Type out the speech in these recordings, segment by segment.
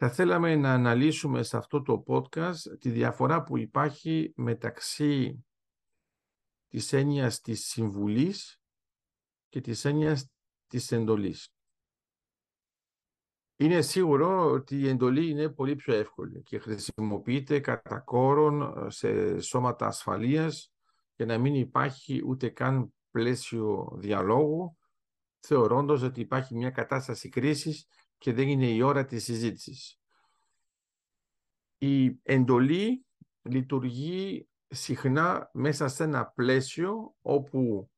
Θα θέλαμε να αναλύσουμε σε αυτό το podcast τη διαφορά που υπάρχει μεταξύ της έννοιας της συμβουλής και της έννοιας της εντολής. Είναι σίγουρο ότι η εντολή είναι πολύ πιο εύκολη και χρησιμοποιείται κατά κόρον σε σώματα ασφαλείας για να μην υπάρχει ούτε καν πλαίσιο διαλόγου, θεωρώντας ότι υπάρχει μια κατάσταση κρίσης και δεν είναι η ώρα της συζήτησης. Η εντολή λειτουργεί συχνά μέσα σε ένα πλαίσιο όπου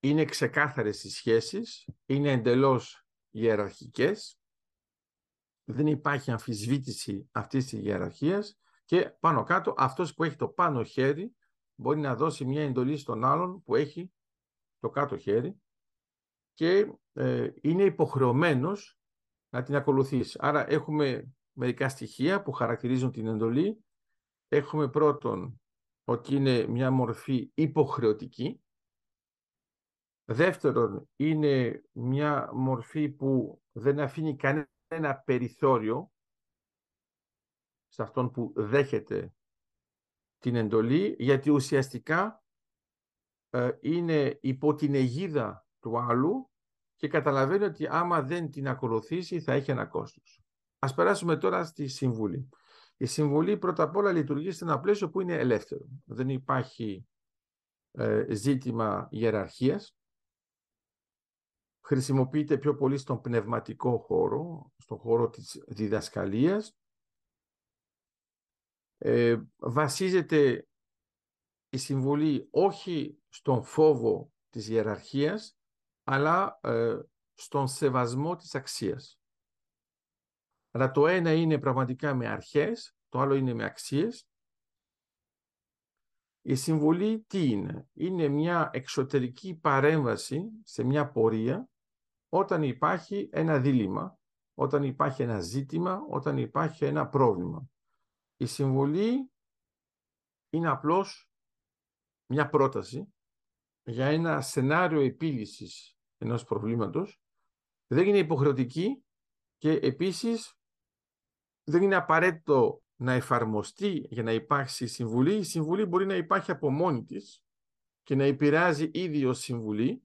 είναι ξεκάθαρες οι σχέσεις, είναι εντελώς ιεραρχικές, δεν υπάρχει αμφισβήτηση αυτής της ιεραρχίας και πάνω κάτω αυτός που έχει το πάνω χέρι μπορεί να δώσει μια εντολή στον άλλον που έχει το κάτω χέρι και ε, είναι υποχρεωμένος να την ακολουθήσει. Άρα έχουμε μερικά στοιχεία που χαρακτηρίζουν την εντολή. Έχουμε πρώτον ότι είναι μια μορφή υποχρεωτική. Δεύτερον, είναι μια μορφή που δεν αφήνει κανένα περιθώριο σε αυτόν που δέχεται την εντολή, γιατί ουσιαστικά ε, είναι υπό την αιγίδα του άλλου και καταλαβαίνει ότι άμα δεν την ακολουθήσει θα έχει ένα κόστος. Ας περάσουμε τώρα στη συμβουλή. Η συμβουλή πρώτα απ' όλα λειτουργεί σε ένα πλαίσιο που είναι ελεύθερο. Δεν υπάρχει ε, ζήτημα ιεραρχίας. Χρησιμοποιείται πιο πολύ στον πνευματικό χώρο, στον χώρο της διδασκαλίας. Ε, βασίζεται η συμβουλή όχι στον φόβο της ιεραρχίας, αλλά ε, στον σεβασμό της αξίας. Αλλά το ένα είναι πραγματικά με αρχές, το άλλο είναι με αξίες. Η συμβουλή τι είναι; Είναι μια εξωτερική παρέμβαση σε μια πορεία όταν υπάρχει ένα δίλημα, όταν υπάρχει ένα ζήτημα, όταν υπάρχει ένα πρόβλημα. Η συμβουλή είναι απλώς μια πρόταση για ένα σενάριο επίλυσης ενός προβλήματος. Δεν είναι υποχρεωτική και επίσης δεν είναι απαραίτητο να εφαρμοστεί για να υπάρξει συμβουλή. Η συμβουλή μπορεί να υπάρχει από μόνη της και να επηρεάζει ήδη ως συμβουλή,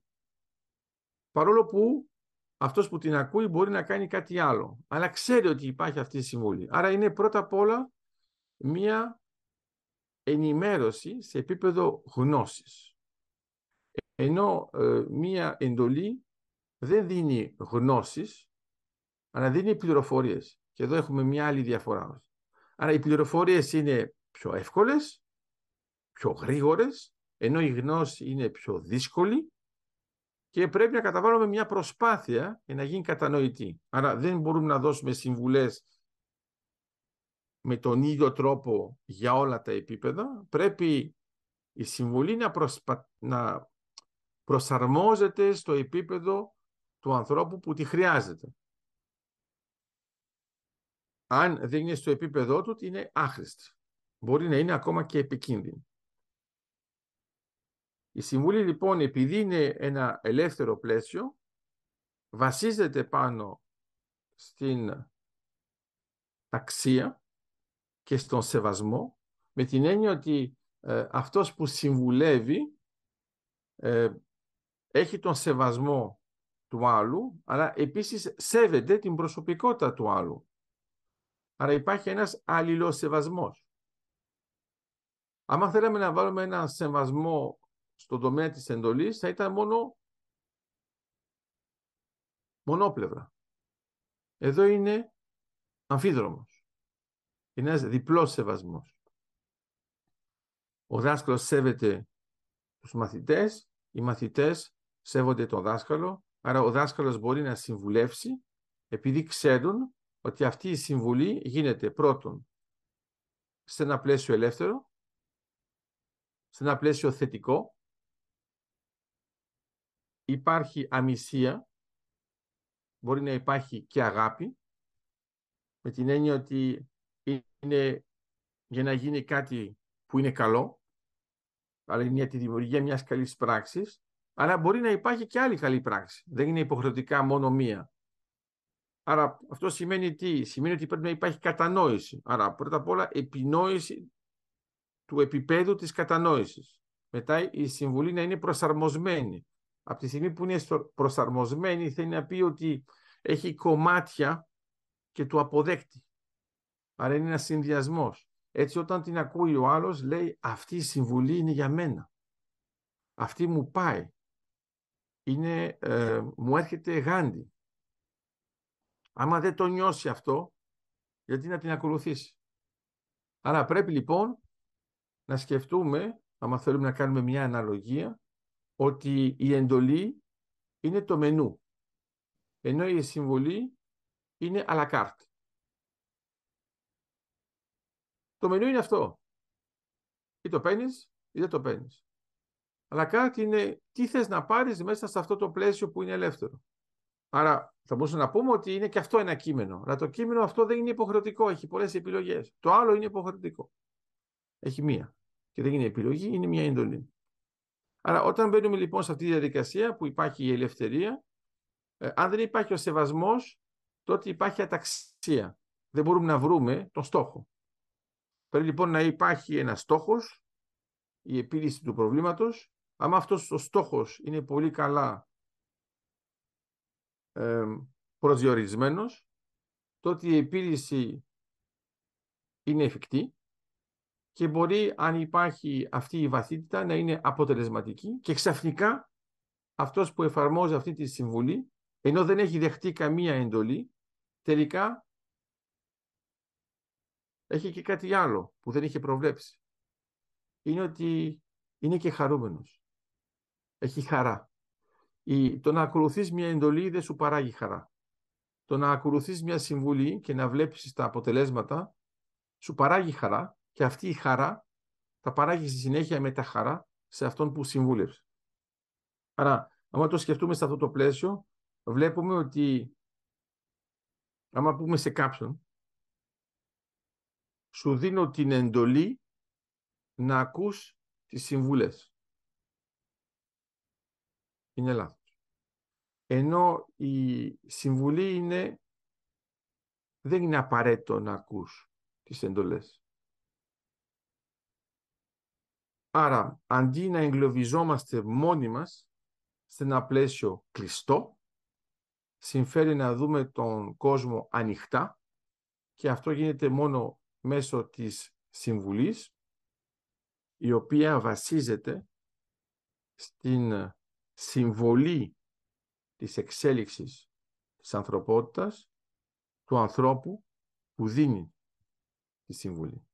παρόλο που αυτός που την ακούει μπορεί να κάνει κάτι άλλο. Αλλά ξέρει ότι υπάρχει αυτή η συμβουλή. Άρα είναι πρώτα απ' όλα μία ενημέρωση σε επίπεδο γνώσης. Ενώ ε, μία εντολή δεν δίνει γνώσεις, αλλά δίνει πληροφορίες. Και εδώ έχουμε μια άλλη διαφορά. Άρα οι πληροφορίες είναι πιο εύκολες, πιο γρήγορες, ενώ η γνώση είναι πιο δύσκολη και πρέπει να καταβάλουμε μια προσπάθεια για να γίνει κατανοητή. Άρα δεν μπορούμε να δώσουμε συμβουλές με τον ίδιο τρόπο για όλα τα επίπεδα. Πρέπει η συμβουλή να, να προσαρμόζεται στο επίπεδο του ανθρώπου που τη χρειάζεται αν δεν είναι στο επίπεδό του, είναι άχρηστη. Μπορεί να είναι ακόμα και επικίνδυνη. Η συμβουλή λοιπόν, επειδή είναι ένα ελεύθερο πλαίσιο, βασίζεται πάνω στην αξία και στον σεβασμό, με την έννοια ότι ε, αυτός που συμβουλεύει ε, έχει τον σεβασμό του άλλου, αλλά επίσης σέβεται την προσωπικότητα του άλλου. Άρα υπάρχει ένας αλληλοσεβασμός. Αν θέλαμε να βάλουμε ένα σεβασμό στον τομέα της εντολής, θα ήταν μόνο μονόπλευρα. Εδώ είναι αμφίδρομος. Είναι ένας διπλός σεβασμός. Ο δάσκαλος σέβεται τους μαθητές, οι μαθητές σέβονται τον δάσκαλο, άρα ο δάσκαλος μπορεί να συμβουλεύσει επειδή ξέρουν ότι αυτή η συμβουλή γίνεται πρώτον σε ένα πλαίσιο ελεύθερο, σε ένα πλαίσιο θετικό, υπάρχει αμυσία, μπορεί να υπάρχει και αγάπη, με την έννοια ότι είναι για να γίνει κάτι που είναι καλό, αλλά είναι για τη δημιουργία μιας καλής πράξης, αλλά μπορεί να υπάρχει και άλλη καλή πράξη. Δεν είναι υποχρεωτικά μόνο μία. Άρα αυτό σημαίνει τι, σημαίνει ότι πρέπει να υπάρχει κατανόηση. Άρα πρώτα απ' όλα επινόηση του επίπεδου της κατανόησης. Μετά η συμβουλή να είναι προσαρμοσμένη. Από τη στιγμή που είναι προσαρμοσμένη θέλει να πει ότι έχει κομμάτια και του αποδέκτη. Άρα είναι ένας συνδυασμός. Έτσι όταν την ακούει ο άλλος λέει αυτή η συμβουλή είναι για μένα. Αυτή μου πάει. Είναι, ε, μου έρχεται γάντι. Άμα δεν το νιώσει αυτό, γιατί να την ακολουθήσει; Άρα πρέπει λοιπόν να σκεφτούμε, άμα θέλουμε να κάνουμε μια αναλογία, ότι η εντολή είναι το μενού, ενώ η συμβολή είναι à la carte. Το μενού είναι αυτό. Ή το παίρνεις ή δεν το παίρνεις. Αλλά κάτι είναι τι θες να πάρεις μέσα σε αυτό το πλαίσιο που είναι ελεύθερο. Άρα θα μπορούσαμε να πούμε ότι είναι και αυτό ένα κείμενο. Αλλά το κείμενο αυτό δεν είναι υποχρεωτικό, έχει πολλές επιλογές. Το άλλο είναι υποχρεωτικό. Έχει μία. Και δεν είναι επιλογή, είναι μία εντολή. Άρα όταν μπαίνουμε λοιπόν σε αυτή τη διαδικασία που υπάρχει η ελευθερία, ε, αν δεν υπάρχει ο σεβασμός, τότε υπάρχει αταξία. Δεν μπορούμε να βρούμε τον στόχο. Πρέπει λοιπόν να υπάρχει ένας στόχος, η επίλυση του προβλήματος. Αν αυτός ο στόχος είναι πολύ καλά ε, προσδιορισμένος, τότε η επίλυση είναι εφικτή και μπορεί, αν υπάρχει αυτή η βαθύτητα, να είναι αποτελεσματική και ξαφνικά αυτός που εφαρμόζει αυτή τη συμβουλή, ενώ δεν έχει δεχτεί καμία εντολή, τελικά έχει και κάτι άλλο που δεν είχε προβλέψει. Είναι ότι είναι και χαρούμενος. Έχει χαρά. Η, το να ακολουθείς μια εντολή δεν σου παράγει χαρά. Το να ακολουθείς μια συμβουλή και να βλέπεις τα αποτελέσματα σου παράγει χαρά και αυτή η χαρά θα παράγει στη συνέχεια με τα χαρά σε αυτόν που συμβούλευσε. Άρα, άμα το σκεφτούμε σε αυτό το πλαίσιο, βλέπουμε ότι άμα πούμε σε κάποιον σου δίνω την εντολή να ακούς τις συμβουλές. Είναι λάθος. Ενώ η συμβουλή είναι, δεν είναι απαραίτητο να ακούς τις εντολές. Άρα, αντί να εγκλωβιζόμαστε μόνοι μας σε ένα πλαίσιο κλειστό, συμφέρει να δούμε τον κόσμο ανοιχτά και αυτό γίνεται μόνο μέσω της συμβουλής η οποία βασίζεται στην συμβολή της εξέλιξης της ανθρωπότητας του ανθρώπου που δίνει τη συμβουλή.